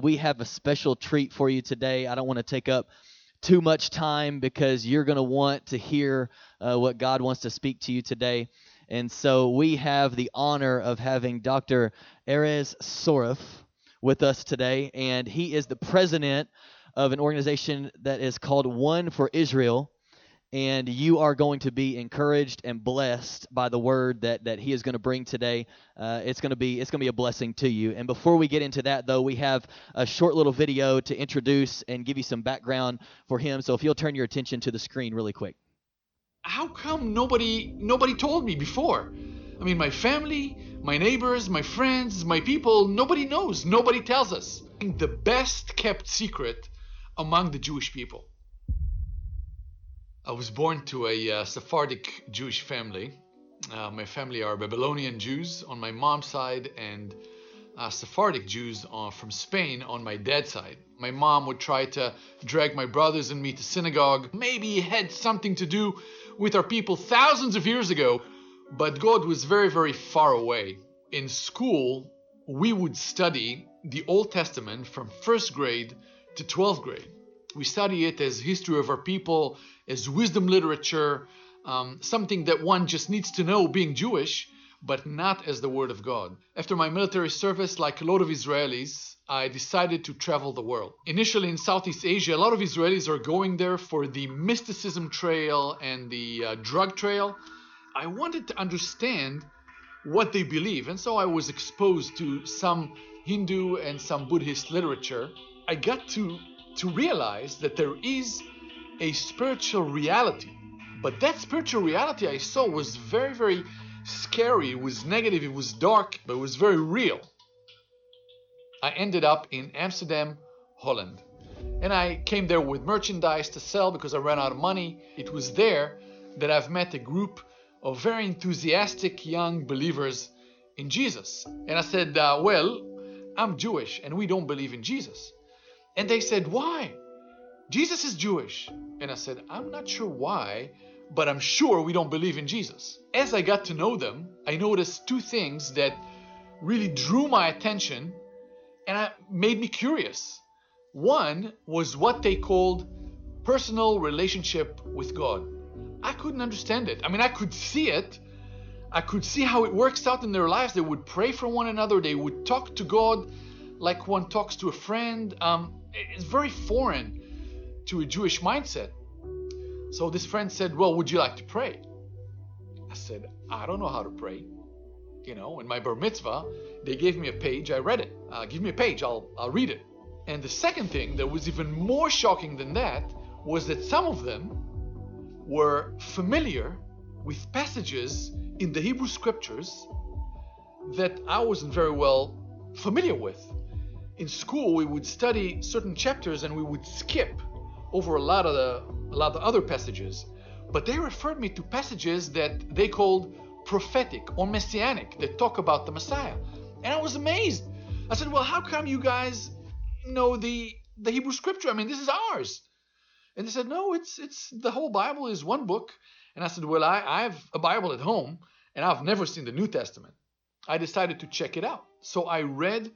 We have a special treat for you today. I don't want to take up too much time because you're going to want to hear uh, what God wants to speak to you today. And so we have the honor of having Dr. Erez Soref with us today, and he is the president of an organization that is called One for Israel and you are going to be encouraged and blessed by the word that, that he is going to bring today. Uh, it's going to be it's going to be a blessing to you. And before we get into that, though, we have a short little video to introduce and give you some background for him. So if you'll turn your attention to the screen really quick. How come nobody nobody told me before? I mean, my family, my neighbors, my friends, my people, nobody knows. Nobody tells us. The best kept secret among the Jewish people. I was born to a uh, Sephardic Jewish family. Uh, my family are Babylonian Jews on my mom's side and uh, Sephardic Jews uh, from Spain on my dad's side. My mom would try to drag my brothers and me to synagogue. Maybe it had something to do with our people thousands of years ago, but God was very, very far away. In school, we would study the Old Testament from first grade to 12th grade. We study it as history of our people, as wisdom literature, um, something that one just needs to know being Jewish, but not as the Word of God. After my military service, like a lot of Israelis, I decided to travel the world. Initially in Southeast Asia, a lot of Israelis are going there for the mysticism trail and the uh, drug trail. I wanted to understand what they believe, and so I was exposed to some Hindu and some Buddhist literature. I got to to realize that there is a spiritual reality. But that spiritual reality I saw was very, very scary. It was negative, it was dark, but it was very real. I ended up in Amsterdam, Holland. And I came there with merchandise to sell because I ran out of money. It was there that I've met a group of very enthusiastic young believers in Jesus. And I said, uh, Well, I'm Jewish and we don't believe in Jesus. And they said, Why? Jesus is Jewish. And I said, I'm not sure why, but I'm sure we don't believe in Jesus. As I got to know them, I noticed two things that really drew my attention and made me curious. One was what they called personal relationship with God. I couldn't understand it. I mean, I could see it. I could see how it works out in their lives. They would pray for one another. They would talk to God like one talks to a friend. Um, it's very foreign to a Jewish mindset. So this friend said, Well, would you like to pray? I said, I don't know how to pray. You know, in my bar mitzvah, they gave me a page, I read it. Uh, give me a page, I'll, I'll read it. And the second thing that was even more shocking than that was that some of them were familiar with passages in the Hebrew scriptures that I wasn't very well familiar with. In school, we would study certain chapters and we would skip over a lot of the a lot of other passages, but they referred me to passages that they called prophetic or messianic that talk about the Messiah. And I was amazed. I said, "Well, how come you guys know the the Hebrew scripture? I mean, this is ours." And they said, "No, it's it's the whole Bible is one book." And I said, "Well, I, I have a Bible at home, and I've never seen the New Testament." I decided to check it out. So I read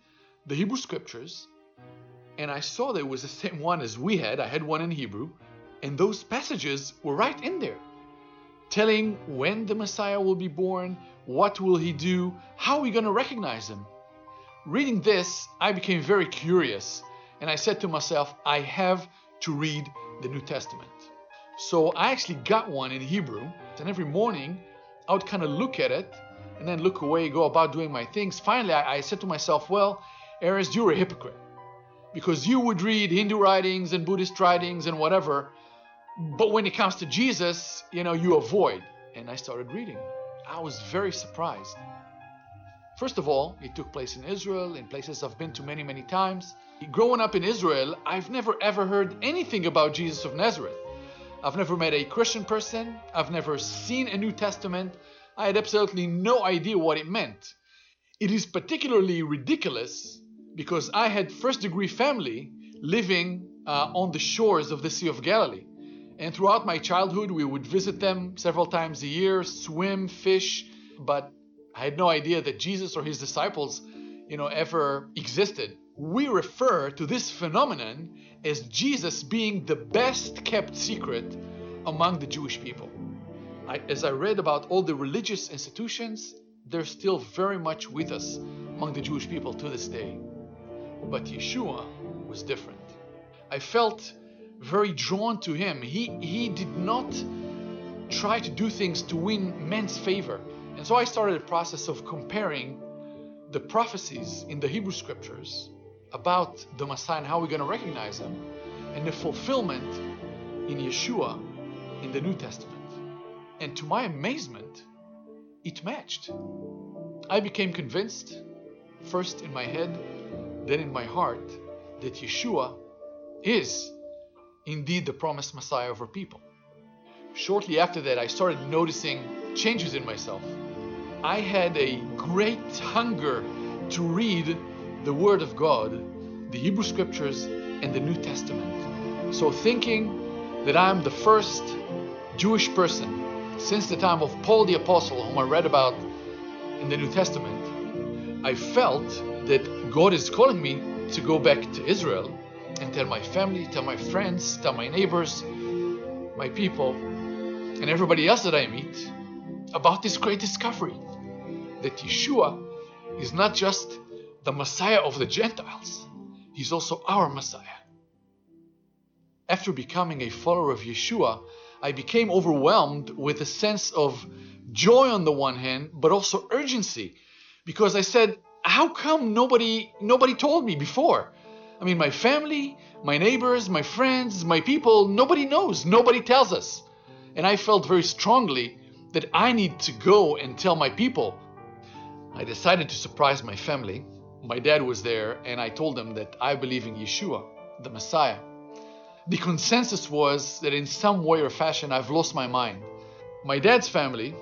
the Hebrew scriptures and I saw that it was the same one as we had. I had one in Hebrew, and those passages were right in there, telling when the Messiah will be born, what will he do, how are we going to recognize him. Reading this, I became very curious, and I said to myself, I have to read the New Testament. So I actually got one in Hebrew, and every morning I would kind of look at it and then look away, go about doing my things. Finally, I, I said to myself, Well, Erez, you're a hypocrite because you would read Hindu writings and Buddhist writings and whatever, but when it comes to Jesus, you know, you avoid. And I started reading. I was very surprised. First of all, it took place in Israel, in places I've been to many, many times. Growing up in Israel, I've never ever heard anything about Jesus of Nazareth. I've never met a Christian person. I've never seen a New Testament. I had absolutely no idea what it meant. It is particularly ridiculous because I had first degree family living uh, on the shores of the Sea of Galilee. And throughout my childhood, we would visit them several times a year, swim, fish, but I had no idea that Jesus or his disciples, you know, ever existed. we refer to this phenomenon as Jesus being the best kept secret among the Jewish people. I, as I read about all the religious institutions, they're still very much with us among the Jewish people to this day. But Yeshua was different. I felt very drawn to him. He, he did not try to do things to win men's favor. And so I started a process of comparing the prophecies in the Hebrew scriptures about the Messiah and how we're going to recognize him and the fulfillment in Yeshua in the New Testament. And to my amazement, it matched. I became convinced, first in my head, then in my heart, that Yeshua is indeed the promised Messiah of our people. Shortly after that, I started noticing changes in myself. I had a great hunger to read the Word of God, the Hebrew Scriptures, and the New Testament. So, thinking that I'm the first Jewish person since the time of Paul the Apostle, whom I read about in the New Testament, I felt that God is calling me to go back to Israel and tell my family, tell my friends, tell my neighbors, my people, and everybody else that I meet about this great discovery that Yeshua is not just the Messiah of the Gentiles, he's also our Messiah. After becoming a follower of Yeshua, I became overwhelmed with a sense of joy on the one hand, but also urgency because I said, how come nobody nobody told me before? I mean, my family, my neighbors, my friends, my people, nobody knows, nobody tells us. And I felt very strongly that I need to go and tell my people. I decided to surprise my family. My dad was there, and I told them that I believe in Yeshua, the Messiah. The consensus was that in some way or fashion I've lost my mind. My dad's family,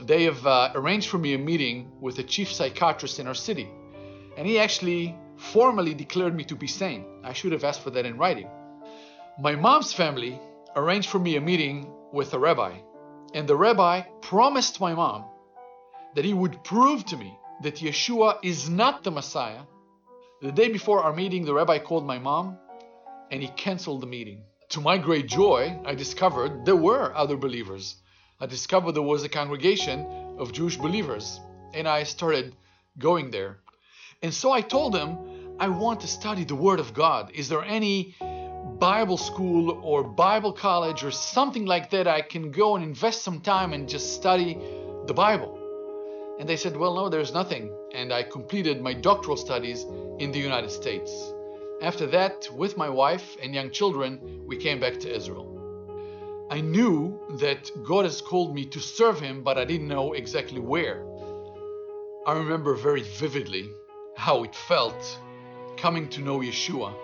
they have uh, arranged for me a meeting with a chief psychiatrist in our city. And he actually formally declared me to be sane. I should have asked for that in writing. My mom's family arranged for me a meeting with a rabbi. And the rabbi promised my mom that he would prove to me that Yeshua is not the Messiah. The day before our meeting, the rabbi called my mom and he canceled the meeting. To my great joy, I discovered there were other believers. I discovered there was a congregation of Jewish believers, and I started going there. And so I told him, I want to study the Word of God. Is there any Bible school or Bible college or something like that I can go and invest some time and just study the Bible? And they said, Well, no, there's nothing. And I completed my doctoral studies in the United States. After that, with my wife and young children, we came back to Israel. I knew that God has called me to serve Him, but I didn't know exactly where. I remember very vividly how it felt coming to know Yeshua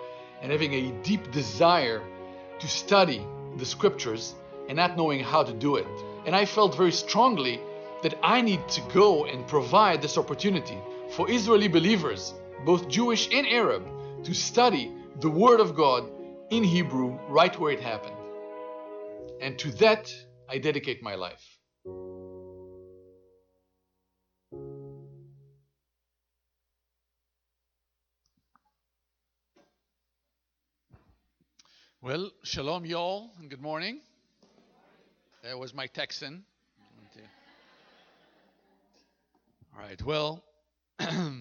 and having a deep desire to study the scriptures and not knowing how to do it. And I felt very strongly that I need to go and provide this opportunity for Israeli believers, both Jewish and Arab, to study the Word of God in Hebrew right where it happened. And to that, I dedicate my life. Well, shalom, y'all, and good morning. That was my Texan. All right, well, a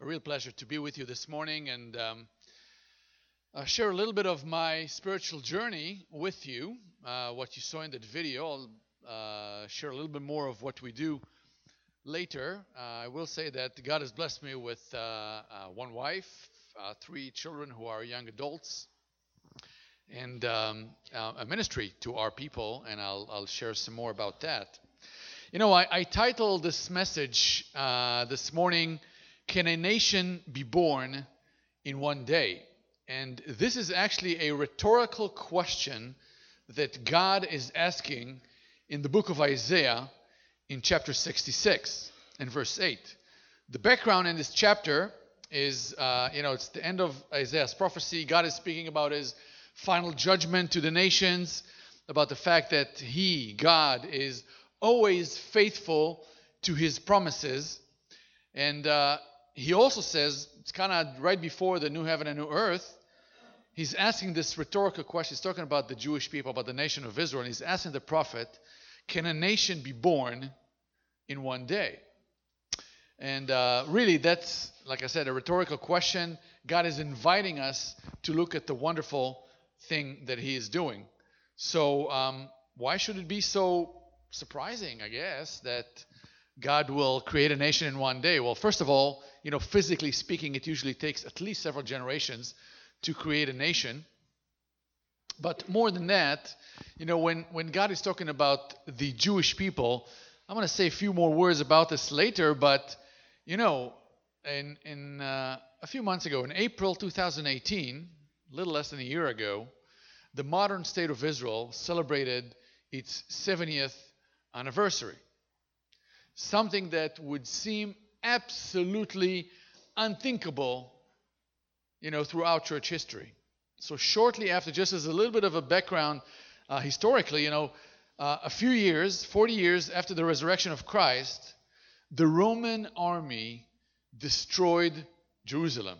real pleasure to be with you this morning and um, uh, share a little bit of my spiritual journey with you. Uh, what you saw in that video, I'll uh, share a little bit more of what we do later. Uh, I will say that God has blessed me with uh, uh, one wife, three children who are young adults, and um, a ministry to our people, and I'll, I'll share some more about that. You know, I, I titled this message this morning can a nation be born in one day? And this is actually a rhetorical question that God is asking in the book of Isaiah in chapter 66 and verse 8. The background in this chapter is, uh, you know, it's the end of Isaiah's prophecy. God is speaking about his final judgment to the nations, about the fact that he, God, is always faithful to his promises. And uh, he also says it's kind of right before the new heaven and new earth. He's asking this rhetorical question. He's talking about the Jewish people, about the nation of Israel. And he's asking the prophet, Can a nation be born in one day? And uh, really, that's, like I said, a rhetorical question. God is inviting us to look at the wonderful thing that He is doing. So, um, why should it be so surprising, I guess, that God will create a nation in one day? Well, first of all, you know, physically speaking, it usually takes at least several generations to create a nation. But more than that, you know, when, when God is talking about the Jewish people, I'm going to say a few more words about this later, but you know, in, in uh, a few months ago, in April 2018, a little less than a year ago, the modern state of Israel celebrated its 70th anniversary. Something that would seem absolutely unthinkable, you know, throughout church history. So shortly after, just as a little bit of a background, uh, historically, you know, uh, a few years, 40 years after the resurrection of Christ, the Roman army destroyed Jerusalem,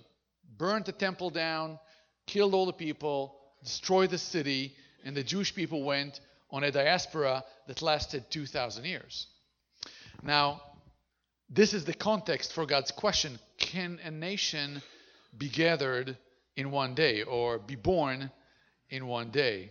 burnt the temple down, killed all the people, destroyed the city, and the Jewish people went on a diaspora that lasted 2,000 years. Now, this is the context for God's question Can a nation be gathered in one day or be born in one day?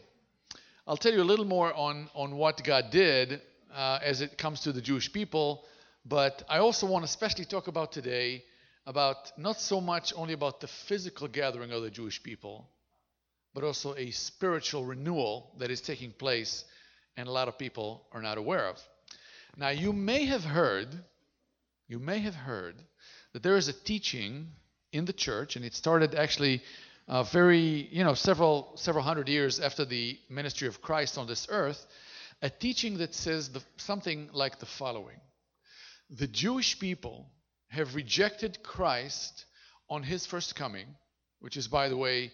I'll tell you a little more on, on what God did uh, as it comes to the Jewish people but I also want to especially talk about today about not so much only about the physical gathering of the Jewish people, but also a spiritual renewal that is taking place and a lot of people are not aware of. Now, you may have heard, you may have heard that there is a teaching in the church, and it started actually uh, very, you know, several several hundred years after the ministry of Christ on this earth, a teaching that says the, something like the following: the Jewish people have rejected Christ on his first coming, which is, by the way,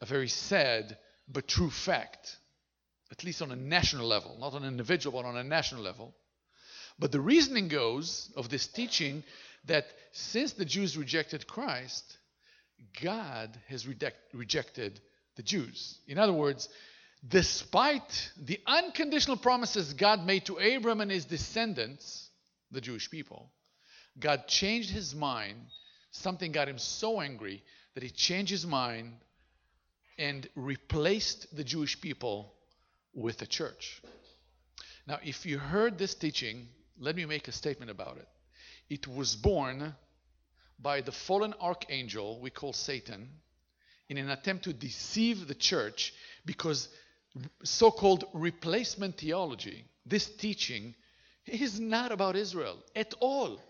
a very sad but true fact, at least on a national level, not on an individual, but on a national level. But the reasoning goes of this teaching that since the Jews rejected Christ, God has reject, rejected the Jews. In other words, despite the unconditional promises God made to Abram and his descendants, the Jewish people. God changed his mind. Something got him so angry that he changed his mind and replaced the Jewish people with the church. Now, if you heard this teaching, let me make a statement about it. It was born by the fallen archangel we call Satan in an attempt to deceive the church because so called replacement theology, this teaching, is not about Israel at all.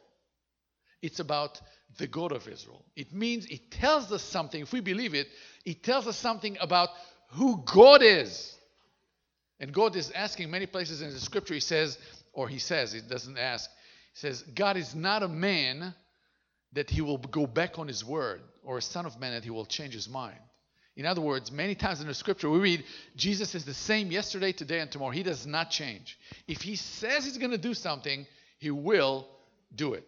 It's about the God of Israel. It means it tells us something. If we believe it, it tells us something about who God is. And God is asking many places in the scripture, He says, or He says, He doesn't ask, says, God is not a man that He will go back on His word, or a son of man that He will change His mind. In other words, many times in the scripture we read Jesus is the same yesterday, today, and tomorrow. He does not change. If he says he's going to do something, he will do it.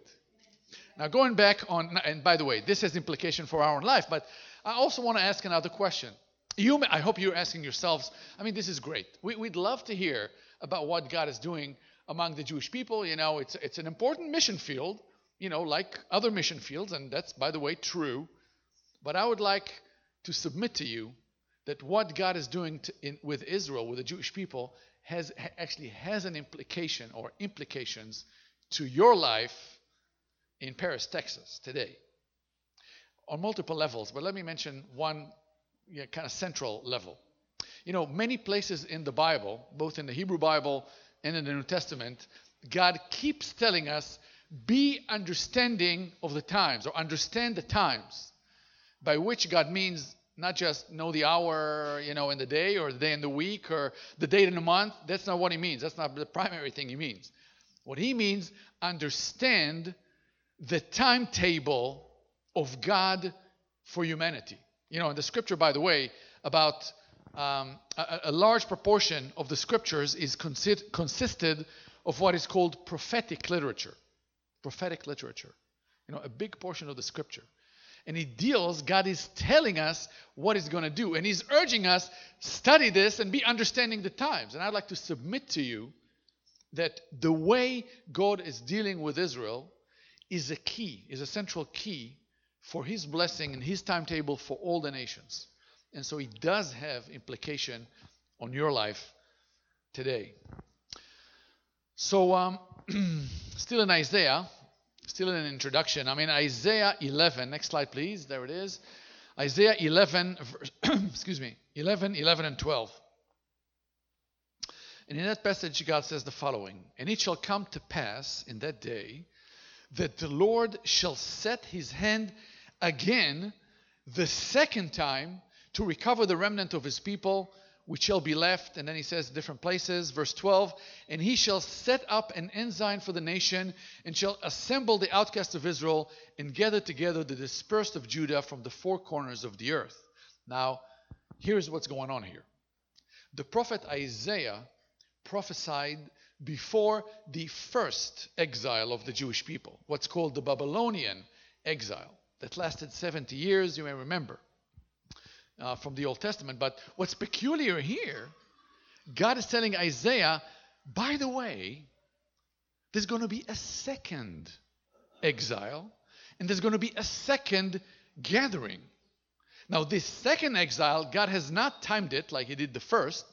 Now, going back on, and by the way, this has implication for our own life, but I also want to ask another question. You, I hope you're asking yourselves, I mean, this is great. We, would love to hear about what God is doing among the Jewish people. You know, it's, it's an important mission field, you know, like other mission fields, and that's, by the way, true. But I would like to submit to you that what God is doing to, in, with Israel, with the Jewish people, has actually has an implication or implications to your life in Paris, Texas today, on multiple levels. But let me mention one yeah, kind of central level. You know, many places in the Bible, both in the Hebrew Bible and in the New Testament, God keeps telling us, be understanding of the times or understand the times by which God means not just know the hour, you know, in the day or the day in the week or the date in the month. That's not what he means. That's not the primary thing he means. What he means, understand the timetable of God for humanity. You know, in the scripture, by the way, about um, a, a, large proportion of the scriptures is consi- consisted of what is called prophetic literature. Prophetic literature. You know, a big portion of the scripture. and it deals, God is telling us what he's going to do. And he's urging us, study this and be understanding the times. And I'd like to submit to you that the way God is dealing with Israel is a key, is a central key for his blessing and his timetable for all the nations. And so it does have implication on your life today. So, um, still in Isaiah, still in an introduction. I mean, Isaiah 11, next slide, please. There it is. Isaiah 11, excuse me, 11, 11, and 12. And in that passage, God says the following And it shall come to pass in that day that the Lord shall set his hand again the second time to recover the remnant of his people which shall be left. And then he says different places, verse 12, and he shall set up an ensign for the nation, and shall assemble the outcasts of Israel, and gather together the dispersed of Judah from the four corners of the earth. Now, here's what's going on here. The prophet Isaiah prophesied before the first exile of the Jewish people, what's called the Babylonian exile, that lasted 70 years, you may remember uh, from the Old Testament. But what's peculiar here, God is telling Isaiah, by the way, there's going to be a second exile, and there's going to be a second gathering. Now, this second exile, God has not timed it like He did the first.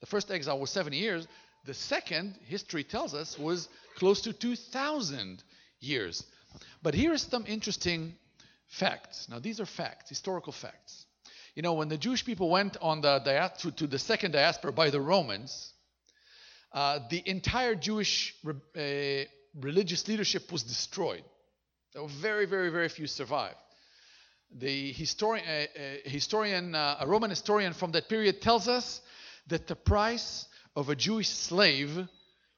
The first exile was 70 years. The second, history tells us, was close to 2,000 years. But here is some interesting facts. Now, these are facts, historical facts. You know, when the Jewish people went on the to, to the second diaspora by the Romans, uh, the entire Jewish uh, religious leadership was destroyed. There were very, very, very few survived. The historian, uh, uh historian uh, a Roman historian from that period tells us that the price of a Jewish slave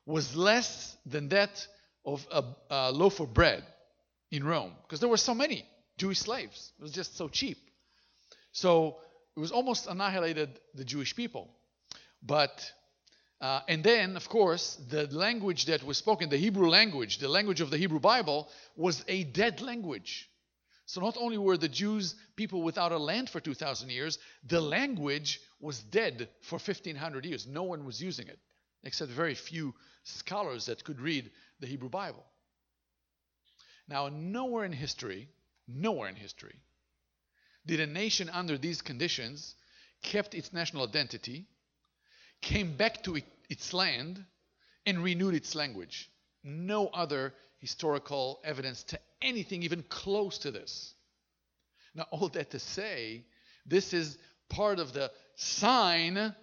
was less than that of a, a loaf of bread in Rome, because there were so many Jewish slaves. It was just so cheap. So it was almost annihilated the Jewish people. But uh, and then, of course, the language that was spoken, the Hebrew language, the language of the Hebrew Bible, was a dead language. So not only were the Jews people without a land for 2,000 years, the language was dead for 1,500 years. No one was using it, except very few scholars that could read the Hebrew Bible. Now, nowhere in history, nowhere in history, did a nation under these conditions kept its national identity, came back to it, its land, and renewed its language. No other historical evidence to anything even close to this. Now, all that to say, this is part of the sign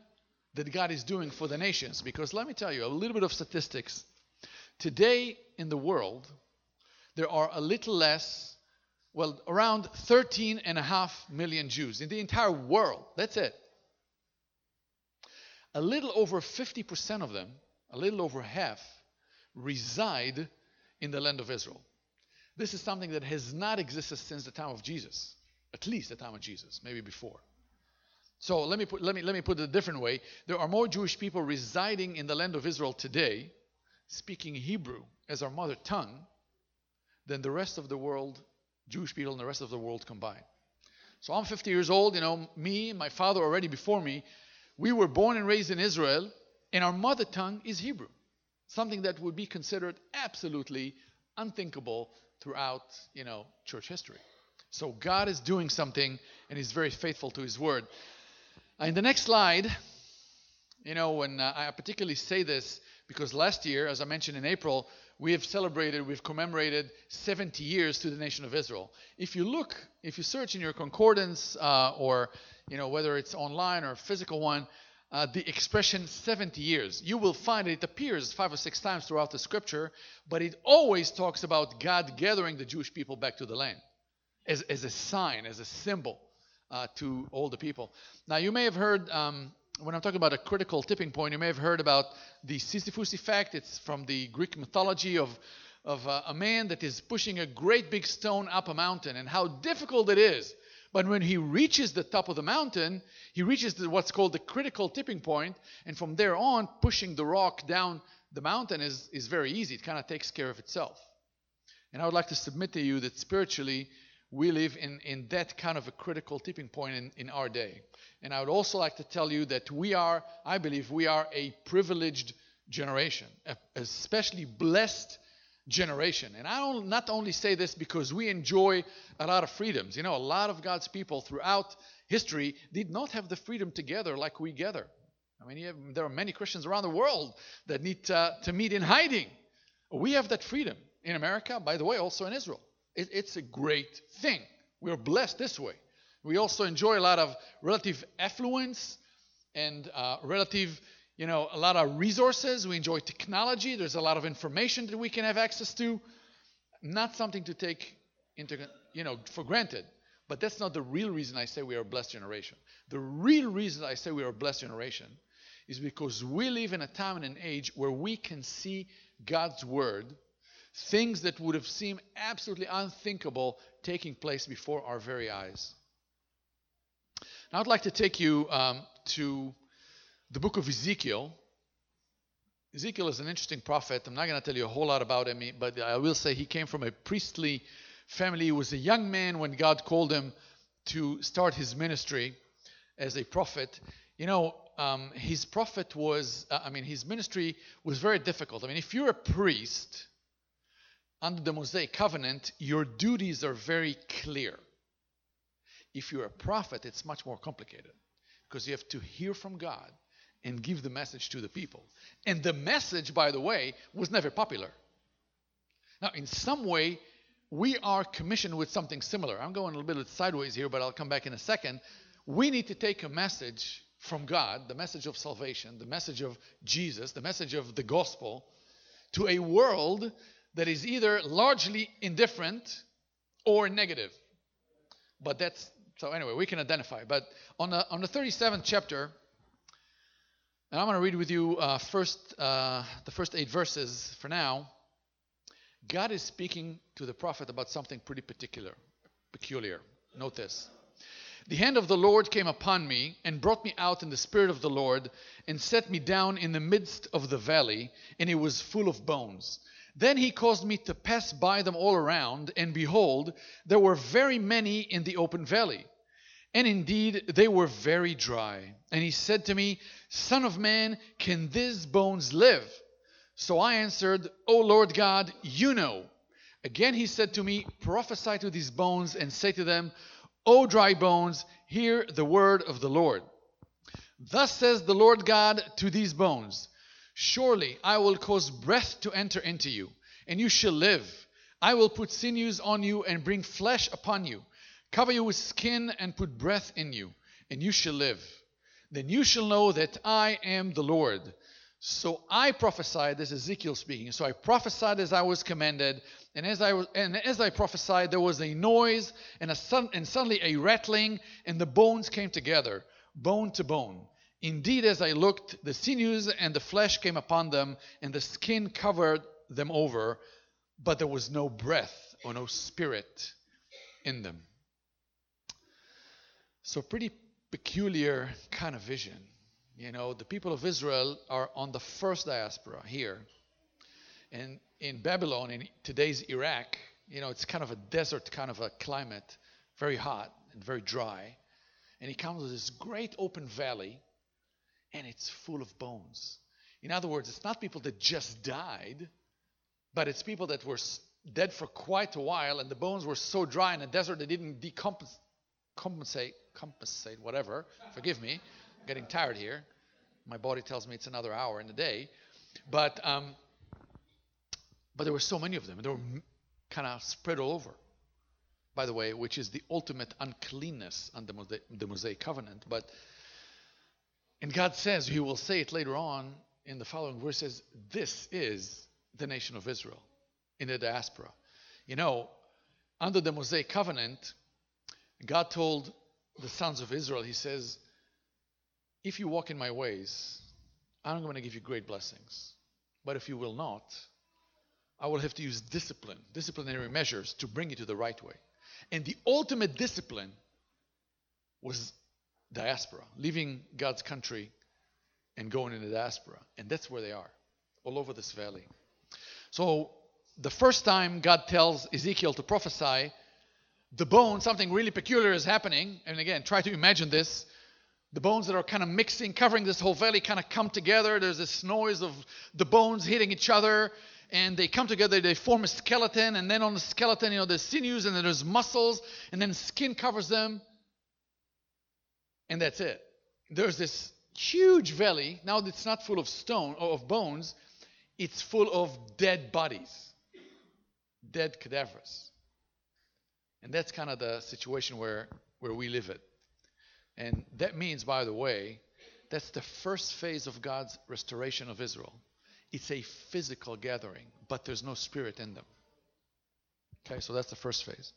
that God is doing for the nations. Because let me tell you a little bit of statistics. Today in the world, there are a little less well, around 13 and a half million Jews in the entire world. That's it. A little over 50% of them, a little over half, reside in the land of Israel. This is something that has not existed since the time of Jesus, at least the time of Jesus, maybe before. So let me put, let me, let me put it a different way. There are more Jewish people residing in the land of Israel today, speaking Hebrew as our mother tongue, than the rest of the world Jewish people and the rest of the world combined. So I'm 50 years old, you know, me, my father already before me, we were born and raised in Israel, and our mother tongue is Hebrew. Something that would be considered absolutely unthinkable throughout, you know, church history. So God is doing something and he's very faithful to his word. Uh, in the next slide, you know, when uh, I particularly say this because last year, as I mentioned in April, we have celebrated, we've commemorated 70 years to the nation of Israel. If you look, if you search in your concordance uh, or, you know, whether it's online or physical one, uh, the expression 70 years, you will find it, appears five or six times throughout the scripture, but it always talks about God gathering the Jewish people back to the land as, as a sign, as a symbol uh, to all the people. Now, you may have heard um, when I'm talking about a critical tipping point, you may have heard about the Sisyphus effect. It's from the Greek mythology of, of uh, a man that is pushing a great big stone up a mountain and how difficult it is. But when he reaches the top of the mountain, he reaches the, what's called the critical tipping point, and from there on, pushing the rock down the mountain is, is very easy. It kind of takes care of itself. And I would like to submit to you that spiritually, we live in, in that kind of a critical tipping point in, in our day. And I would also like to tell you that we are, I believe, we are a privileged generation, a especially blessed generation. And I don't not only say this because we enjoy a lot of freedoms. You know, a lot of God's people throughout history did not have the freedom to gather like we gather. I mean, have, there are many Christians around the world that need to, to meet in hiding. We have that freedom in America, by the way, also in Israel. It, it's a great thing. We're blessed this way. We also enjoy a lot of relative affluence and uh, relative, you know, a lot of resources. We enjoy technology. There's a lot of information that we can have access to. Not something to take into, you know, for granted. But that's not the real reason I say we are a blessed generation. The real reason I say we are a blessed generation is because we live in a time and an age where we can see God's word things that would have seemed absolutely unthinkable taking place before our very eyes. Now, I'd like to take you um, to the book of Ezekiel. Ezekiel is an interesting prophet. I'm not going to tell you a whole lot about him, but I will say he came from a priestly family. He was a young man when God called him to start his ministry as a prophet. You know, um, his prophet was, uh, I mean, his ministry was very difficult. I mean, if you're a priest, under the Mosaic covenant, your duties are very clear. If you're a prophet, it's much more complicated because you have to hear from God and give the message to the people. And the message, by the way, was never popular. Now, in some way, we are commissioned with something similar. I'm going a little bit sideways here, but I'll come back in a second. We need to take a message from God, the message of salvation, the message of Jesus, the message of the gospel, to a world that is either largely indifferent or negative. But that's so anyway, we can identify. But on the on the 37th chapter, and I'm going to read with you uh, first uh, the first eight verses for now. God is speaking to the prophet about something pretty particular, peculiar. Note this. The hand of the Lord came upon me and brought me out in the spirit of the Lord and set me down in the midst of the valley, and it was full of bones. Then he caused me to pass by them all around, and behold, there were very many in the open valley. And indeed, they were very dry. And he said to me, Son of man, can these bones live? So I answered, O Lord God, you know. Again he said to me, Prophesy to these bones and say to them, O dry bones, hear the word of the Lord. Thus says the Lord God to these bones Surely I will cause breath to enter into you, and you shall live. I will put sinews on you and bring flesh upon you, cover you with skin and put breath in you, and you shall live. Then you shall know that I am the Lord. So I prophesied, this is Ezekiel speaking. So I prophesied as I was commanded, and as I was, and as I prophesied, there was a noise and a sun, and suddenly a rattling, and the bones came together, bone to bone. Indeed, as I looked, the sinews and the flesh came upon them, and the skin covered them over, but there was no breath or no spirit in them. So, pretty peculiar kind of vision. You know, the people of Israel are on the first diaspora here. And in Babylon, in today's Iraq, you know, it's kind of a desert kind of a climate, very hot and very dry. And he comes to this great open valley and it's full of bones. In other words, it's not people that just died, but it's people that were dead for quite a while, and the bones were so dry in the desert they didn't decompensate, compensate, whatever. Forgive me, I'm getting tired here. My body tells me it's another hour in the day, but um, but there were so many of them, and they were kind of spread all over. By the way, which is the ultimate uncleanness under the Mosaic covenant, but and God says, He will say it later on in the following verses this is the nation of Israel in the diaspora. You know, under the Mosaic covenant, God told the sons of Israel, He says, If you walk in my ways, I'm going to give you great blessings. But if you will not, I will have to use discipline, disciplinary measures to bring you to the right way. And the ultimate discipline was diaspora, leaving God's country and going into diaspora. And that's where they are, all over this valley. So the first time God tells Ezekiel to prophesy, the bone, something really peculiar is happening. And again, try to imagine this. The bones that are kind of mixing, covering this whole valley, kind of come together. There's this noise of the bones hitting each other, and they come together. They form a skeleton, and then on the skeleton, you know, there's sinews, and then there's muscles, and then skin covers them, and that's it. There's this huge valley. Now it's not full of stone or of bones; it's full of dead bodies, dead cadavers. And that's kind of the situation where, where we live it. And that means, by the way, that's the first phase of God's restoration of Israel. It's a physical gathering, but there's no spirit in them. Okay, so that's the first phase.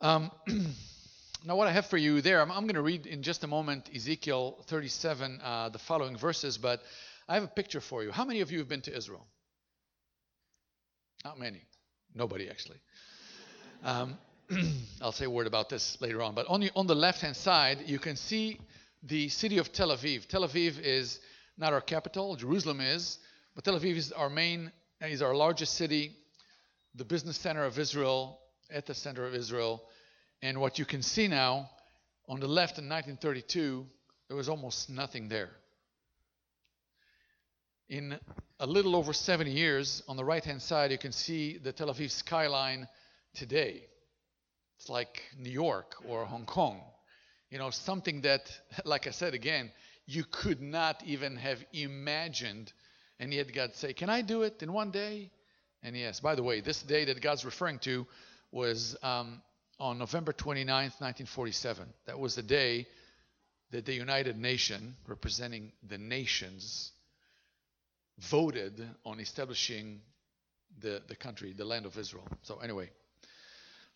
Um, now, what I have for you there, I'm, I'm going to read in just a moment Ezekiel 37, uh, the following verses, but I have a picture for you. How many of you have been to Israel? Not many. Nobody, actually. Um, I'll say a word about this later on. But on the, on the left hand side, you can see the city of Tel Aviv. Tel Aviv is not our capital, Jerusalem is, but Tel Aviv is our main, is our largest city, the business center of Israel, at the center of Israel. And what you can see now, on the left in 1932, there was almost nothing there. In a little over 70 years, on the right hand side, you can see the Tel Aviv skyline today. It's like New York or Hong Kong. You know, something that, like I said again, you could not even have imagined. And yet God say, Can I do it in one day? And yes, by the way, this day that God's referring to was um, on November 29th, 1947. That was the day that the United Nation, representing the nations, voted on establishing the, the country, the land of Israel. So, anyway,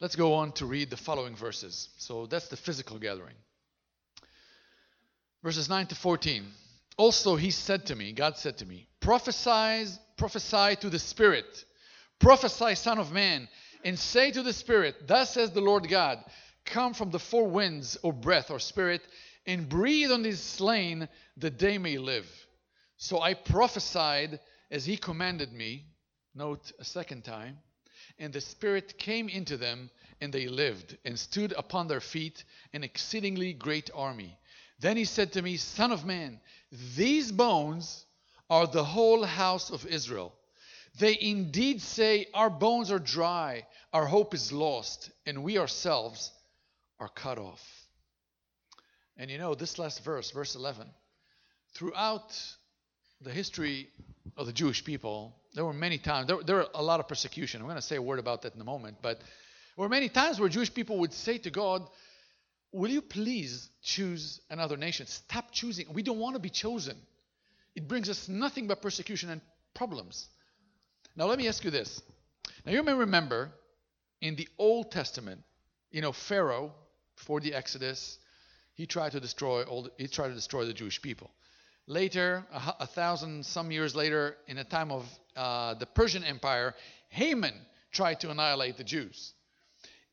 Let's go on to read the following verses. So that's the physical gathering. Verses 9 to 14. Also, he said to me, God said to me, prophesy, prophesy to the Spirit, prophesy, Son of Man, and say to the Spirit, Thus says the Lord God, Come from the four winds, O breath or spirit, and breathe on these slain that they may live. So I prophesied as he commanded me. Note a second time. And the Spirit came into them, and they lived, and stood upon their feet, an exceedingly great army. Then he said to me, Son of man, these bones are the whole house of Israel. They indeed say, Our bones are dry, our hope is lost, and we ourselves are cut off. And you know, this last verse, verse 11, throughout the history of the Jewish people, there were many times, there, there were a lot of persecution. I'm going to say a word about that in a moment, but there were many times where Jewish people would say to God, Will you please choose another nation? Stop choosing. We don't want to be chosen. It brings us nothing but persecution and problems. Now, let me ask you this. Now, you may remember in the Old Testament, you know, Pharaoh, before the Exodus, he tried to destroy all the, he tried to destroy the Jewish people. Later, a, a, thousand some years later, in the time of uh, the Persian Empire, Haman tried to annihilate the Jews.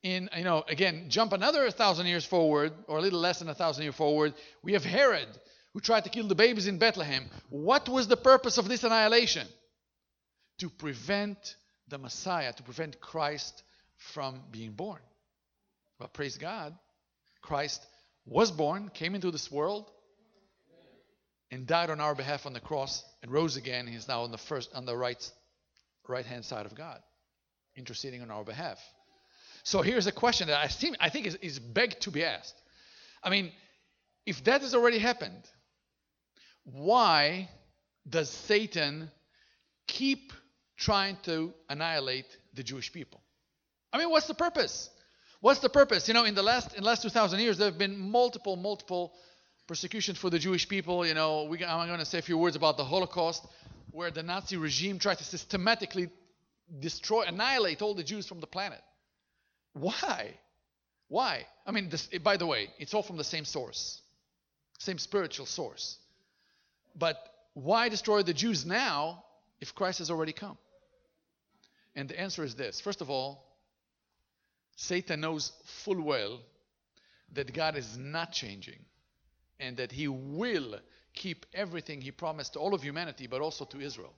In you know, again, jump another thousand years forward, or a little less than a thousand years forward, we have Herod who tried to kill the babies in Bethlehem. What was the purpose of this annihilation? To prevent the Messiah, to prevent Christ from being born. But praise God, Christ was born, came into this world, and died on our behalf on the cross and rose again. He's now on the first on the right right hand side of God, interceding on our behalf. So here's a question that I seem I think is, is begged to be asked. I mean, if that has already happened, why does Satan keep trying to annihilate the Jewish people? I mean, what's the purpose? What's the purpose? You know, in the last in the last 2,000 years, there have been multiple, multiple persecutions for the Jewish people. You know, we, I'm going to say a few words about the Holocaust, where the Nazi regime tried to systematically destroy, annihilate all the Jews from the planet. Why? Why? I mean, this, eh, by the way, it's all from the same source, same spiritual source. But why destroy the Jews now if Christ has already come? And the answer is this first of all, Satan knows full well that God is not changing and that he will keep everything he promised to all of humanity, but also to Israel.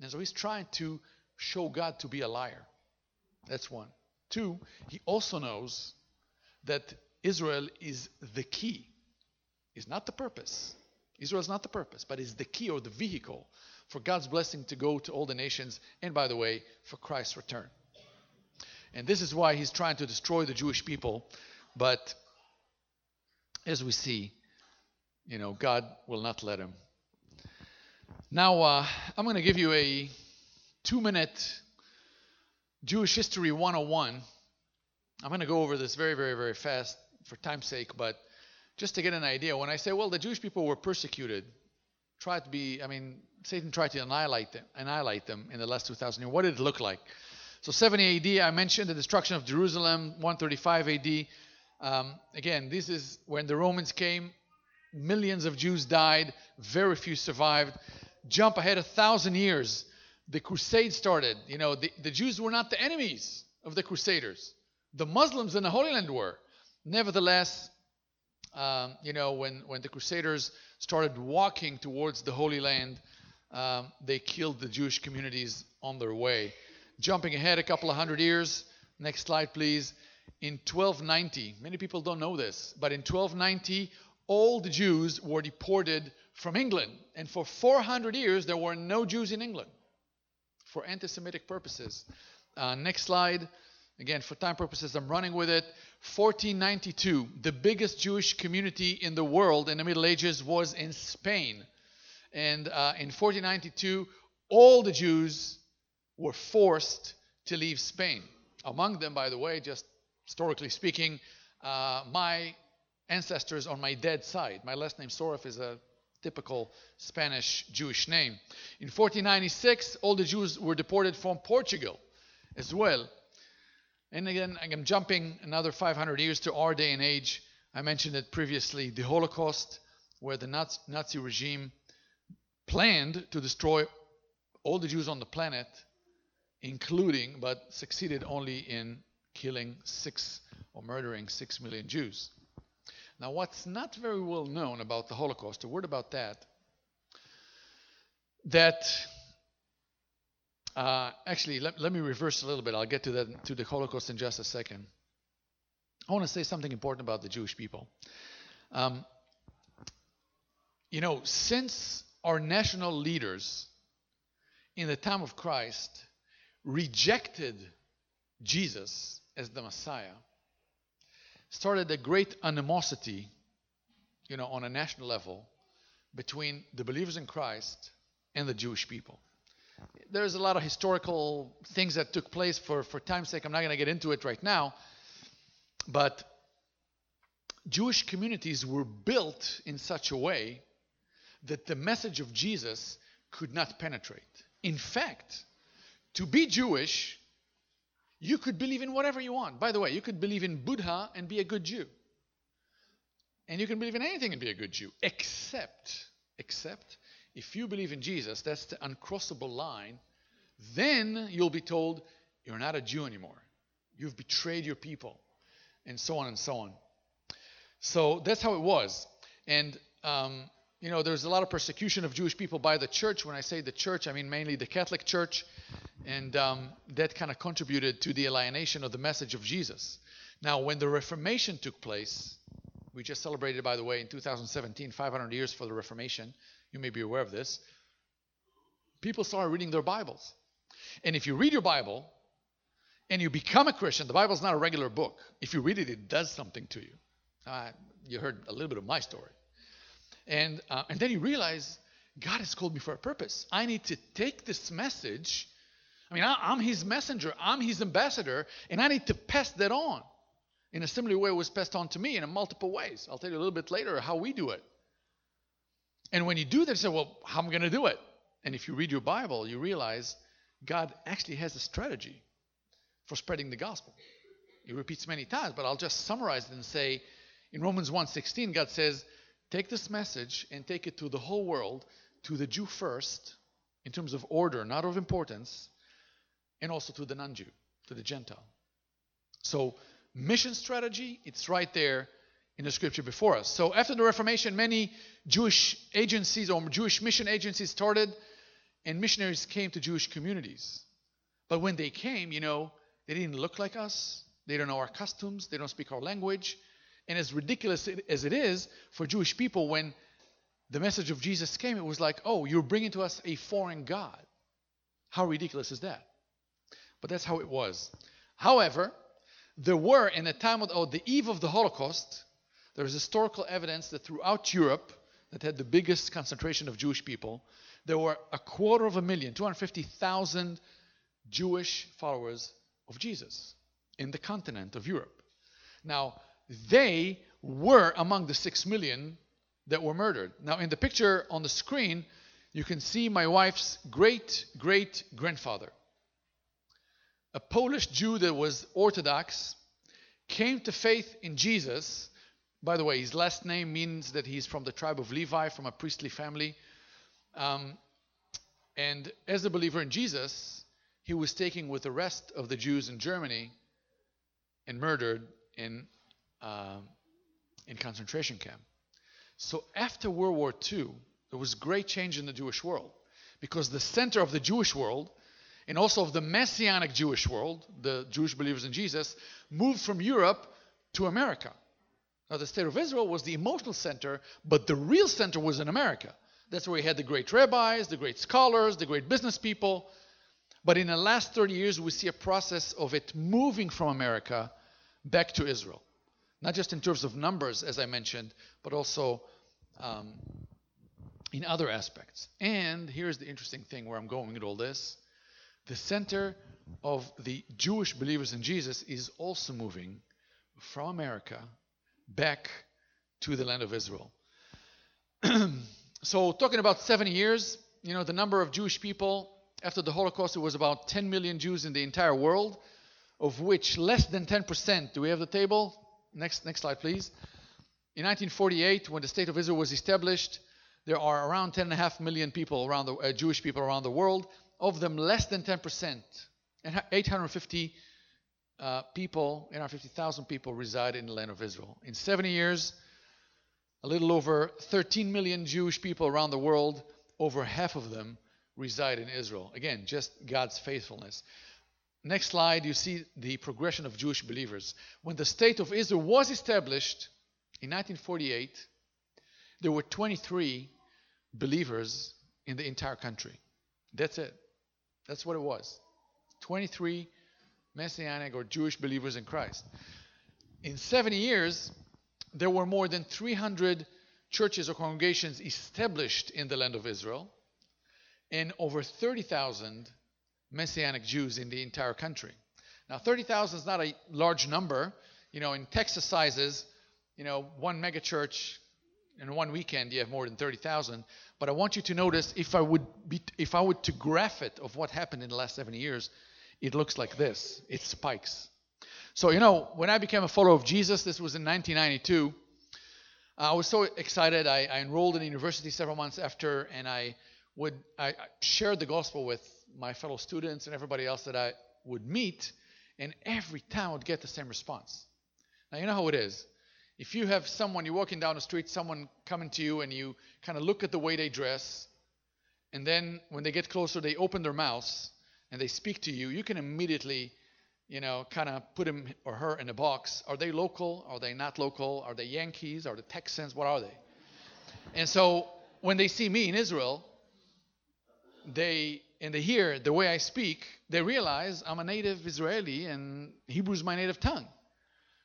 And so he's trying to show God to be a liar. That's one. Two, he also knows that Israel is the key, is not the purpose. Israel is not the purpose, but is the key or the vehicle for God's blessing to go to all the nations, and by the way, for Christ's return. And this is why he's trying to destroy the Jewish people. But as we see, you know, God will not let him. Now, uh, I'm going to give you a two minute Jewish History 101. I'm going to go over this very, very, very fast for time's sake, but just to get an idea, when I say, well, the Jewish people were persecuted, tried to be, I mean, Satan tried to annihilate them, annihilate them in the last 2,000 years. What did it look like? So 70 AD, I mentioned the destruction of Jerusalem, 135 AD. Um, again, this is when the Romans came. Millions of Jews died. Very few survived. Jump ahead a thousand years. The crusade started. You know, the, the Jews were not the enemies of the Crusaders. The Muslims in the Holy Land were. Nevertheless, um, you know, when, when the Crusaders started walking towards the Holy Land, um, they killed the Jewish communities on their way. Jumping ahead a couple of hundred years, next slide, please. In 1290, many people don't know this, but in 1290, all the Jews were deported from England. And for 400 years, there were no Jews in England for anti Semitic purposes. Uh, next slide. Again, for time purposes, I'm running with it. 1492, the biggest Jewish community in the world in the Middle Ages was in Spain. And uh, in 1492, all the Jews were forced to leave Spain. Among them, by the way, just historically speaking, uh, my ancestors on my dad's side. My last name Soref is a typical Spanish Jewish name. In 1496, all the Jews were deported from Portugal as well. And again, I'm jumping another 500 years to our day and age. I mentioned it previously the Holocaust, where the Nazi regime planned to destroy all the Jews on the planet including, but succeeded only in killing six or murdering six million Jews. Now, what's not very well known about the Holocaust, a word about that, that uh, actually, let, let me reverse a little bit. I'll get to that to the Holocaust in just a second. I want to say something important about the Jewish people. Um, you know, since our national leaders in the time of Christ rejected Jesus as the Messiah, started a great animosity, you know, on a national level between the believers in Christ and the Jewish people. There's a lot of historical things that took place for, for time's sake. I'm not going to get into it right now. But Jewish communities were built in such a way that the message of Jesus could not penetrate. In fact, to be Jewish, you could believe in whatever you want. By the way, you could believe in Buddha and be a good Jew. And you can believe in anything and be a good Jew, except, except if you believe in Jesus, that's the uncrossable line, then you'll be told you're not a Jew anymore. You've betrayed your people, and so on and so on. So that's how it was. And um, you know, there's a lot of persecution of Jewish people by the church. When I say the church, I mean mainly the Catholic Church. And um, that kind of contributed to the alienation of the message of Jesus. Now, when the Reformation took place, we just celebrated, by the way, in 2017, 500 years for the Reformation. You may be aware of this. People start reading their Bibles. And if you read your Bible and you become a Christian, the Bible is not a regular book. If you read it, it does something to you. Uh, you heard a little bit of my story. And, uh, and then you realize God has called me for a purpose. I need to take this message. I mean, I, I'm his messenger, I'm his ambassador, and I need to pass that on in a similar way it was passed on to me in multiple ways. I'll tell you a little bit later how we do it. And when you do that, you say, well, how am I going to do it? And if you read your Bible, you realize God actually has a strategy for spreading the gospel. He repeats many times, but I'll just summarize it and say, in Romans 1.16, God says, Take this message and take it to the whole world, to the Jew first, in terms of order, not of importance, and also to the non Jew, to the Gentile. So, mission strategy, it's right there in the scripture before us. So, after the Reformation, many Jewish agencies or Jewish mission agencies started, and missionaries came to Jewish communities. But when they came, you know, They didn't look like us. They don't know our customs. They don't speak our language. And as ridiculous as it is for Jewish people, when the message of Jesus came, it was like, oh, you're bringing to us a foreign God. How ridiculous is that? But that's how it was. However, there were, in the time of the eve of the Holocaust, there is historical evidence that throughout Europe, that had the biggest concentration of Jewish people, there were a quarter of a million, 250,000 Jewish followers of Jesus in the continent of Europe. Now, they were among the six million that were murdered. Now, in the picture on the screen, you can see my wife's great great grandfather. A Polish Jew that was Orthodox came to faith in Jesus. By the way, his last name means that he's from the tribe of Levi, from a priestly family. Um, and as a believer in Jesus, he was taken with the rest of the Jews in Germany and murdered in, uh, in concentration camp. So after World War II, there was great change in the Jewish world because the center of the Jewish world and also of the Messianic Jewish world, the Jewish believers in Jesus, moved from Europe to America. Now, the state of Israel was the emotional center, but the real center was in America. That's where we had the great rabbis, the great scholars, the great business people. But in the last 30 years, we see a process of it moving from America back to Israel. Not just in terms of numbers, as I mentioned, but also um, in other aspects. And here's the interesting thing where I'm going with all this the center of the Jewish believers in Jesus is also moving from America back to the land of Israel. so, talking about 70 years, you know, the number of Jewish people after the Holocaust, it was about 10 million Jews in the entire world, of which less than 10%. Do we have the table? Next, next slide, please. In 1948, when the state of Israel was established, there are around 10.5 million people around the uh, Jewish people around the world. Of them, less than 10%, and 850 uh, people, 850,000 people reside in the land of Israel. In 70 years, a little over 13 million Jewish people around the world, over half of them reside in Israel. Again, just God's faithfulness. Next slide, you see the progression of Jewish believers. When the state of Israel was established in 1948, there were 23 believers in the entire country. That's it. That's what it was. 23 Messianic or Jewish believers in Christ. In 70 years, there were more than 300 churches or congregations established in the land of Israel and over 30,000 Messianic Jews in the entire country. Now, 30,000 is not a large number. You know, in Texas sizes, you know, one megachurch in one weekend you have more than 30,000. But I want you to notice if I would be, if I would to graph it of what happened in the last 70 years, it looks like this. It spikes. So you know, when I became a follower of Jesus, this was in 1992. I was so excited. I, I enrolled in university several months after, and I would I, shared the gospel with my fellow students and everybody else that I would meet, and every time I would get the same response. Now you know how it is if you have someone, you're walking down the street, someone coming to you, and you kind of look at the way they dress, and then when they get closer, they open their mouths and they speak to you, you can immediately, you know, kind of put him or her in a box. Are they local? Are they not local? Are they Yankees? Are they Texans? What are they? And so when they see me in Israel, they and they hear the way I speak, they realize I'm a native Israeli and Hebrew is my native tongue.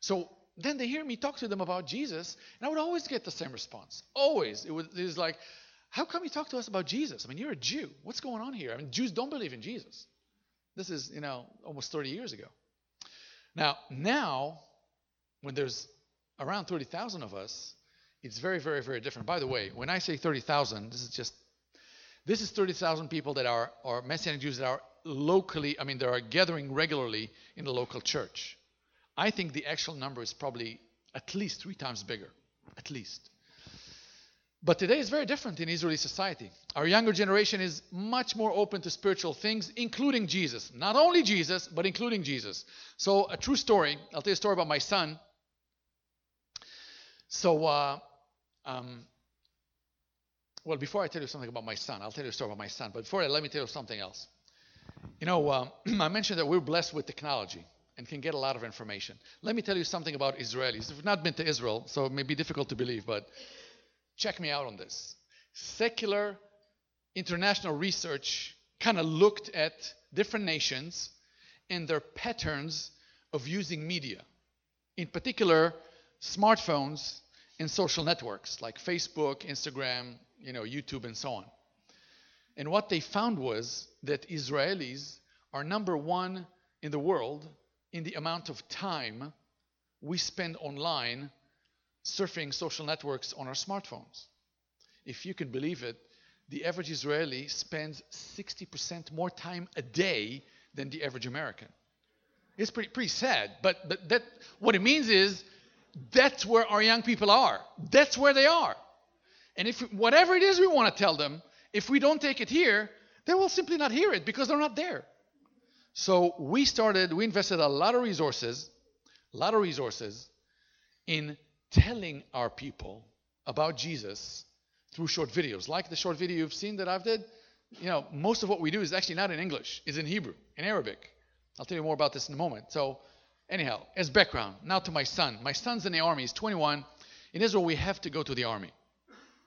So then they hear me talk to them about Jesus, and I would always get the same response. Always. It was, it was like, how come you talk to us about Jesus? I mean, you're a Jew. What's going on here? I mean, Jews don't believe in Jesus. This is, you know, almost 30 years ago. Now, now, when there's around 30,000 of us, it's very, very, very different. By the way, when I say 30,000, this is just, this is 30,000 people that are, are Messianic Jews that are locally, I mean, they are gathering regularly in the local church. I think the actual number is probably at least three times bigger. At least. But today is very different in Israeli society. Our younger generation is much more open to spiritual things, including Jesus. Not only Jesus, but including Jesus. So, a true story I'll tell you a story about my son. So, uh, um, well, before I tell you something about my son, I'll tell you a story about my son. But before that, let me tell you something else. You know, um, I mentioned that we're blessed with technology and can get a lot of information. Let me tell you something about Israelis. I've not been to Israel, so it may be difficult to believe, but check me out on this. Secular international research kind of looked at different nations and their patterns of using media. In particular, smartphones and social networks like Facebook, Instagram, you know, YouTube, and so on. And what they found was that Israelis are number one in the world in the amount of time we spend online surfing social networks on our smartphones. If you can believe it, the average Israeli spends 60% more time a day than the average American. It's pretty, pretty sad, but, but that, what it means is that's where our young people are. That's where they are. And if whatever it is we want to tell them, if we don't take it here, they will simply not hear it because they're not there. So we started, we invested a lot of resources, a lot of resources in telling our people about Jesus through short videos, like the short video you've seen that I've did. You know, most of what we do is actually not in English, is in Hebrew, in Arabic. I'll tell you more about this in a moment. So, anyhow, as background, now to my son. My son's in the army. He's 21. In Israel, we have to go to the army.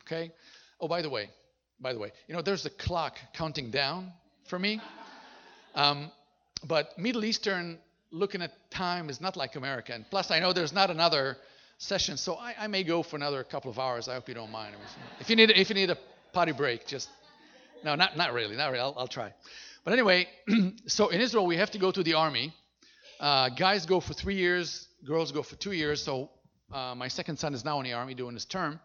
Okay. Oh, by the way, by the way, you know, there's a clock counting down for me. Um, but Middle Eastern looking at time is not like American. Plus, I know there's not another session, so I, I, may go for another couple of hours. I hope you don't mind. If you need, if you need a potty break, just no, not not really, not really. I'll, I'll try. But anyway, so in Israel we have to go to the army. Uh, guys go for three years, girls go for two years. So uh, my second son is now in the army doing his term.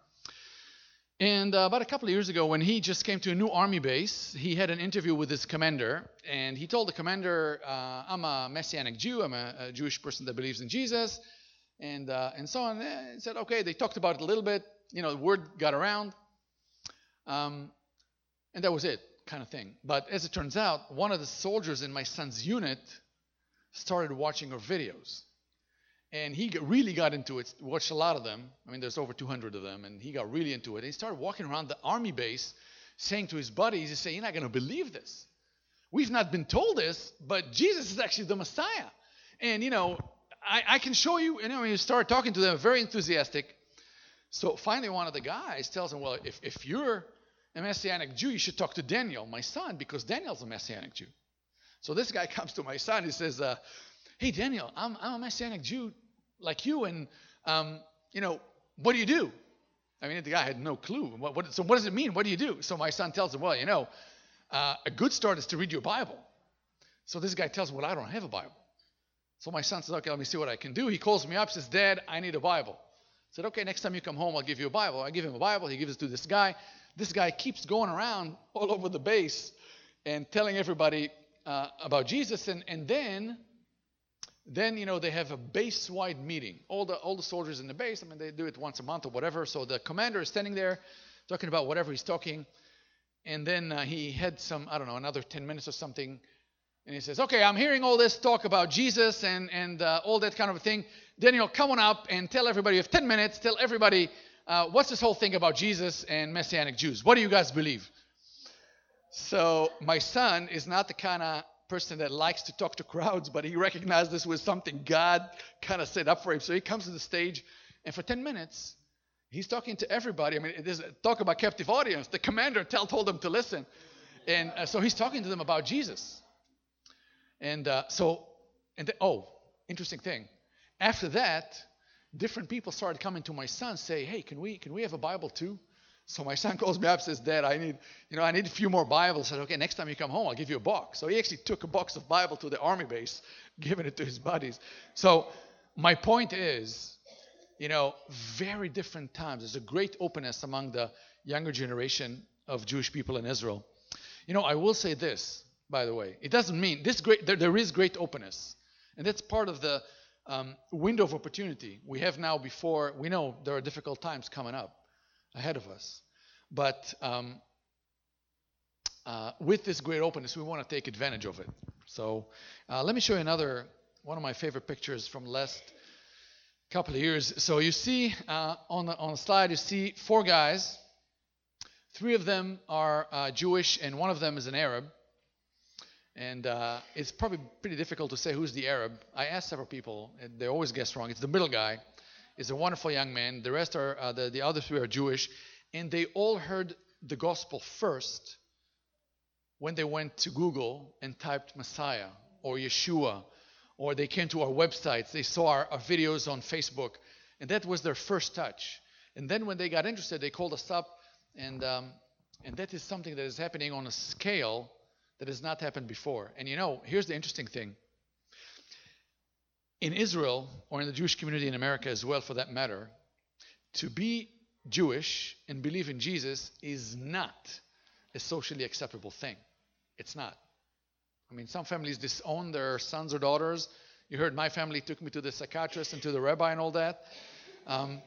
And uh, about a couple of years ago, when he just came to a new army base, he had an interview with his commander, and he told the commander, uh, "I'm a Messianic Jew. I'm a, a, Jewish person that believes in Jesus." And uh, and so on. And said, okay, they talked about it a little bit. You know, the word got around, um, and that was it, kind of thing. But as it turns out, one of the soldiers in my son's unit started watching our videos, and he really got into it. Watched a lot of them. I mean, there's over 200 of them, and he got really into it. And he started walking around the army base, saying to his buddies, "He said, you're not going to believe this. We've not been told this, but Jesus is actually the Messiah." And you know, I, I can show you. And when you start talking to them, very enthusiastic. So finally, one of the guys tells him, Well, if, if you're a Messianic Jew, you should talk to Daniel, my son, because Daniel's a Messianic Jew. So this guy comes to my son. He says, uh, Hey, Daniel, I'm, I'm a Messianic Jew like you, and, um, you know, what do you do? I mean, the guy had no clue. What, what, so what does it mean? What do you do? So my son tells him, Well, you know, uh, a good start is to read your Bible. So this guy tells him, Well, I don't have a Bible. So my son says, okay, let me see what I can do. He calls me up, says, Dad, I need a Bible. I said, okay, next time you come home, I'll give you a Bible. I give him a Bible. He gives it to this guy. This guy keeps going around all over the base and telling everybody uh, about Jesus. And, and then, then, you know, they have a base-wide meeting. All the, all the soldiers in the base, I mean, they do it once a month or whatever. So the commander is standing there talking about whatever he's talking. And then uh, he had some, I don't know, another 10 minutes or something and he says, Okay, I'm hearing all this talk about Jesus and, and uh, all that kind of thing. Daniel, come on up and tell everybody, you have 10 minutes, tell everybody uh, what's this whole thing about Jesus and Messianic Jews? What do you guys believe? So, my son is not the kind of person that likes to talk to crowds, but he recognized this was something God kind of set up for him. So, he comes to the stage, and for 10 minutes, he's talking to everybody. I mean, there's talk about captive audience. The commander tell, told them to listen. And uh, so, he's talking to them about Jesus. And uh, so, and the, oh, interesting thing. After that, different people started coming to my son, say, "Hey, can we can we have a Bible too?" So my son calls me up, says, "Dad, I need you know I need a few more Bibles." I said, "Okay, next time you come home, I'll give you a box." So he actually took a box of Bible to the army base, giving it to his buddies. So my point is, you know, very different times. There's a great openness among the younger generation of Jewish people in Israel. You know, I will say this by the way. It doesn't mean this great. There, there is great openness, and that's part of the um, window of opportunity we have now. Before we know there are difficult times coming up ahead of us, but um, uh, with this great openness, we want to take advantage of it. So uh, let me show you another one of my favorite pictures from last couple of years. So you see uh, on the on the slide, you see four guys. Three of them are uh, Jewish, and one of them is an Arab And uh, it's probably pretty difficult to say who's the Arab. I asked several people, and they always guess wrong. It's the middle guy. Is a wonderful young man. The rest are uh, the the other three are Jewish, and they all heard the gospel first when they went to Google and typed Messiah or Yeshua, or they came to our websites, they saw our, our, videos on Facebook, and that was their first touch. And then when they got interested, they called us up, and um, and that is something that is happening on a scale that has not happened before. And you know, here's the interesting thing. In Israel, or in the Jewish community in America as well, for that matter, to be Jewish and believe in Jesus is not a socially acceptable thing. It's not. I mean, some families disown their sons or daughters. You heard my family took me to the psychiatrist and to the rabbi and all that. Um,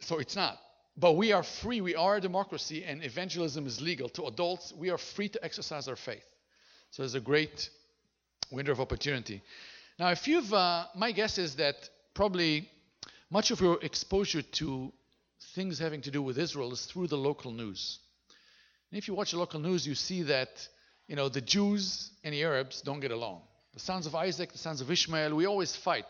so it's not. But we are free. We are a democracy, and evangelism is legal. To adults, we are free to exercise our faith. So there's a great window of opportunity. Now, if you've, uh, my guess is that probably much of your exposure to things having to do with Israel is through the local news. And if you watch the local news, you see that you know the Jews and the Arabs don't get along. The sons of Isaac, the sons of Ishmael, we always fight.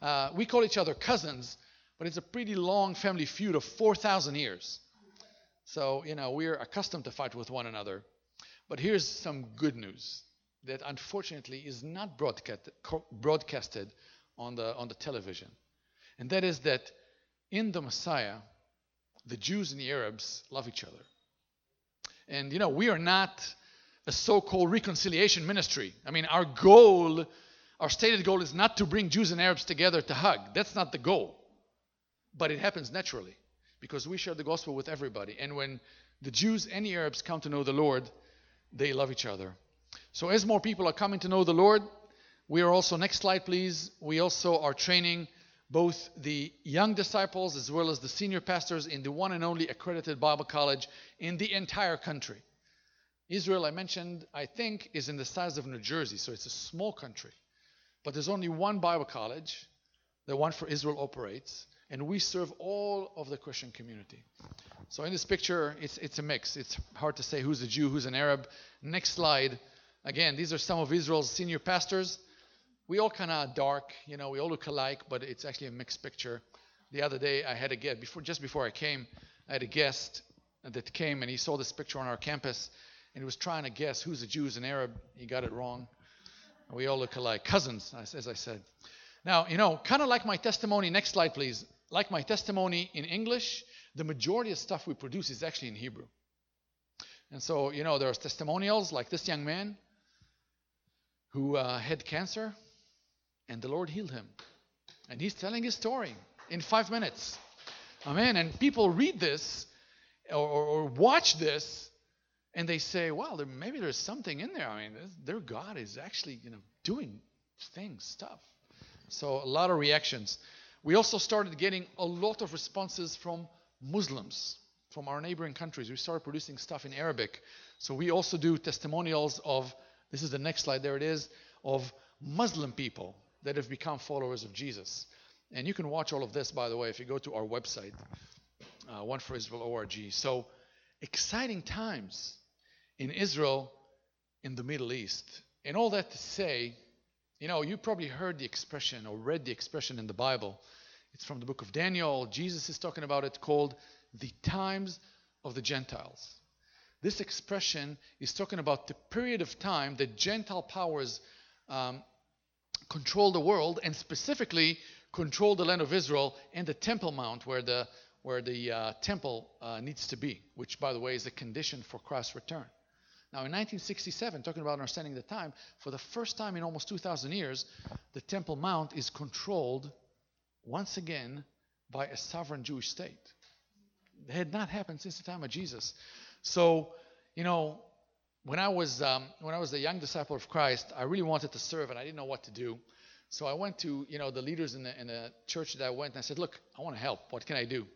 Uh, we call each other cousins, but it's a pretty long family feud of 4,000 years. So you know we're accustomed to fight with one another. But here's some good news that unfortunately is not broadcasted on the on the television, and that is that in the Messiah, the Jews and the Arabs love each other. And you know, we are not a so-called reconciliation ministry. I mean, our goal, our stated goal is not to bring Jews and Arabs together to hug. That's not the goal. But it happens naturally because we share the gospel with everybody. And when the Jews and the Arabs come to know the Lord, they love each other. So as more people are coming to know the Lord, we are also next slide please. We also are training both the young disciples as well as the senior pastors in the one and only accredited Bible college in the entire country. Israel, I mentioned, I think, is in the size of New Jersey, so it's a small country. But there's only one Bible college, the one for Israel operates, and we serve all of the Christian community. So in this picture, it's, it's a mix. It's hard to say who's a Jew, who's an Arab. Next slide. Again, these are some of Israel's senior pastors we all kind of dark, you know, we all look alike, but it's actually a mixed picture. The other day, I had a guest before, just before I came, I had a guest that came and he saw this picture on our campus, and he was trying to guess who's a Jew, who's an Arab. He got it wrong. We all look alike, cousins, as I said. Now, you know, kind of like my testimony. Next slide, please. Like my testimony in English, the majority of stuff we produce is actually in Hebrew. And so, you know, there's testimonials like this young man who uh, had cancer and the Lord healed him. And he's telling his story in five minutes. Amen. And people read this or, or watch this and they say, well, there, maybe there's something in there. I mean, their God is actually, you know, doing things, stuff. So a lot of reactions. We also started getting a lot of responses from Muslims from our neighboring countries. We started producing stuff in Arabic. So we also do testimonials of, this is the next slide, there it is, of Muslim people that have become followers of Jesus. And you can watch all of this, by the way, if you go to our website, uh, oneforisrael.org. So, exciting times in Israel, in the Middle East. And all that to say, you know, you probably heard the expression or read the expression in the Bible. It's from the book of Daniel. Jesus is talking about it called the times of the Gentiles. This expression is talking about the period of time that Gentile powers um, control the world and specifically control the land of Israel and the Temple Mount where the where the uh, temple uh, needs to be, which by the way is a condition for Christ's return. Now in 1967, talking about understanding the time, for the first time in almost 2,000 years, the Temple Mount is controlled once again by a sovereign Jewish state. It had not happened since the time of Jesus. So, you know, when I was um, when I was a young disciple of Christ, I really wanted to serve, and I didn't know what to do. So I went to you know the leaders in the in the church that I went, and I said, "Look, I want to help. What can I do?"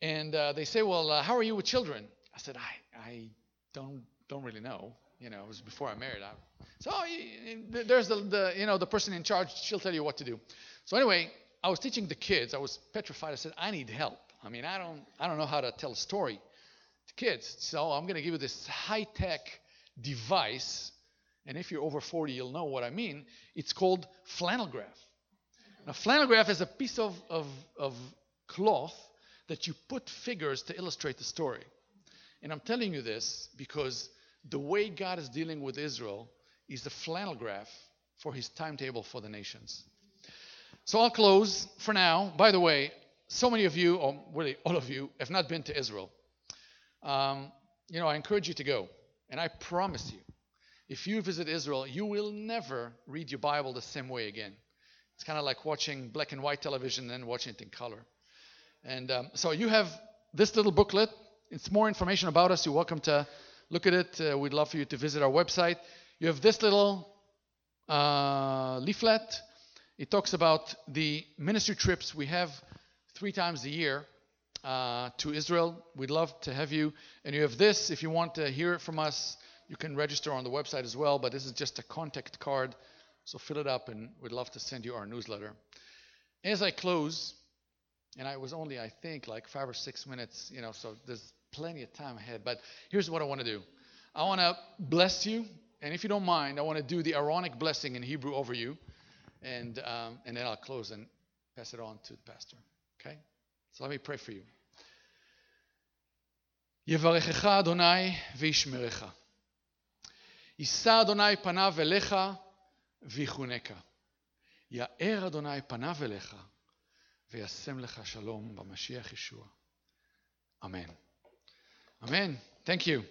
And uh, they say, "Well, uh, how are you with children?" I said, "I I don't don't really know. You know, it was before I married. I, so oh, there's the, the you know the person in charge. She'll tell you what to do. So anyway, I was teaching the kids. I was petrified. I said, "I need help. I mean, I don't I don't know how to tell a story." To kids. So I'm going to give you this high tech device, and if you're over 40, you'll know what I mean. It's called flannel graph. Now, flannel graph is a piece of, of, of cloth that you put figures to illustrate the story. And I'm telling you this because the way God is dealing with Israel is the flannel graph for his timetable for the nations. So I'll close for now. By the way, so many of you, or really all of you, have not been to Israel. Um, you know, I encourage you to go. And I promise you, if you visit Israel, you will never read your Bible the same way again. It's kind of like watching black and white television and then watching it in color. And um, so you have this little booklet. It's more information about us. You're welcome to look at it. Uh, we'd love for you to visit our website. You have this little uh, leaflet. It talks about the ministry trips we have three times a year uh, to Israel. We'd love to have you. And you have this. If you want to hear it from us, you can register on the website as well. But this is just a contact card. So fill it up, and we'd love to send you our newsletter. As I close, and I was only, I think, like five or six minutes, you know, so there's plenty of time ahead. But here's what I want to do I want to bless you. And if you don't mind, I want to do the Aaronic blessing in Hebrew over you. And, um, and then I'll close and pass it on to the pastor. Okay? So let me pray for you. יברכך אדוני וישמרך. יישא אדוני פניו אליך ויחונקה. יאר אדוני פניו אליך וישם לך שלום במשיח ישוע. אמן. Amen. Thank you.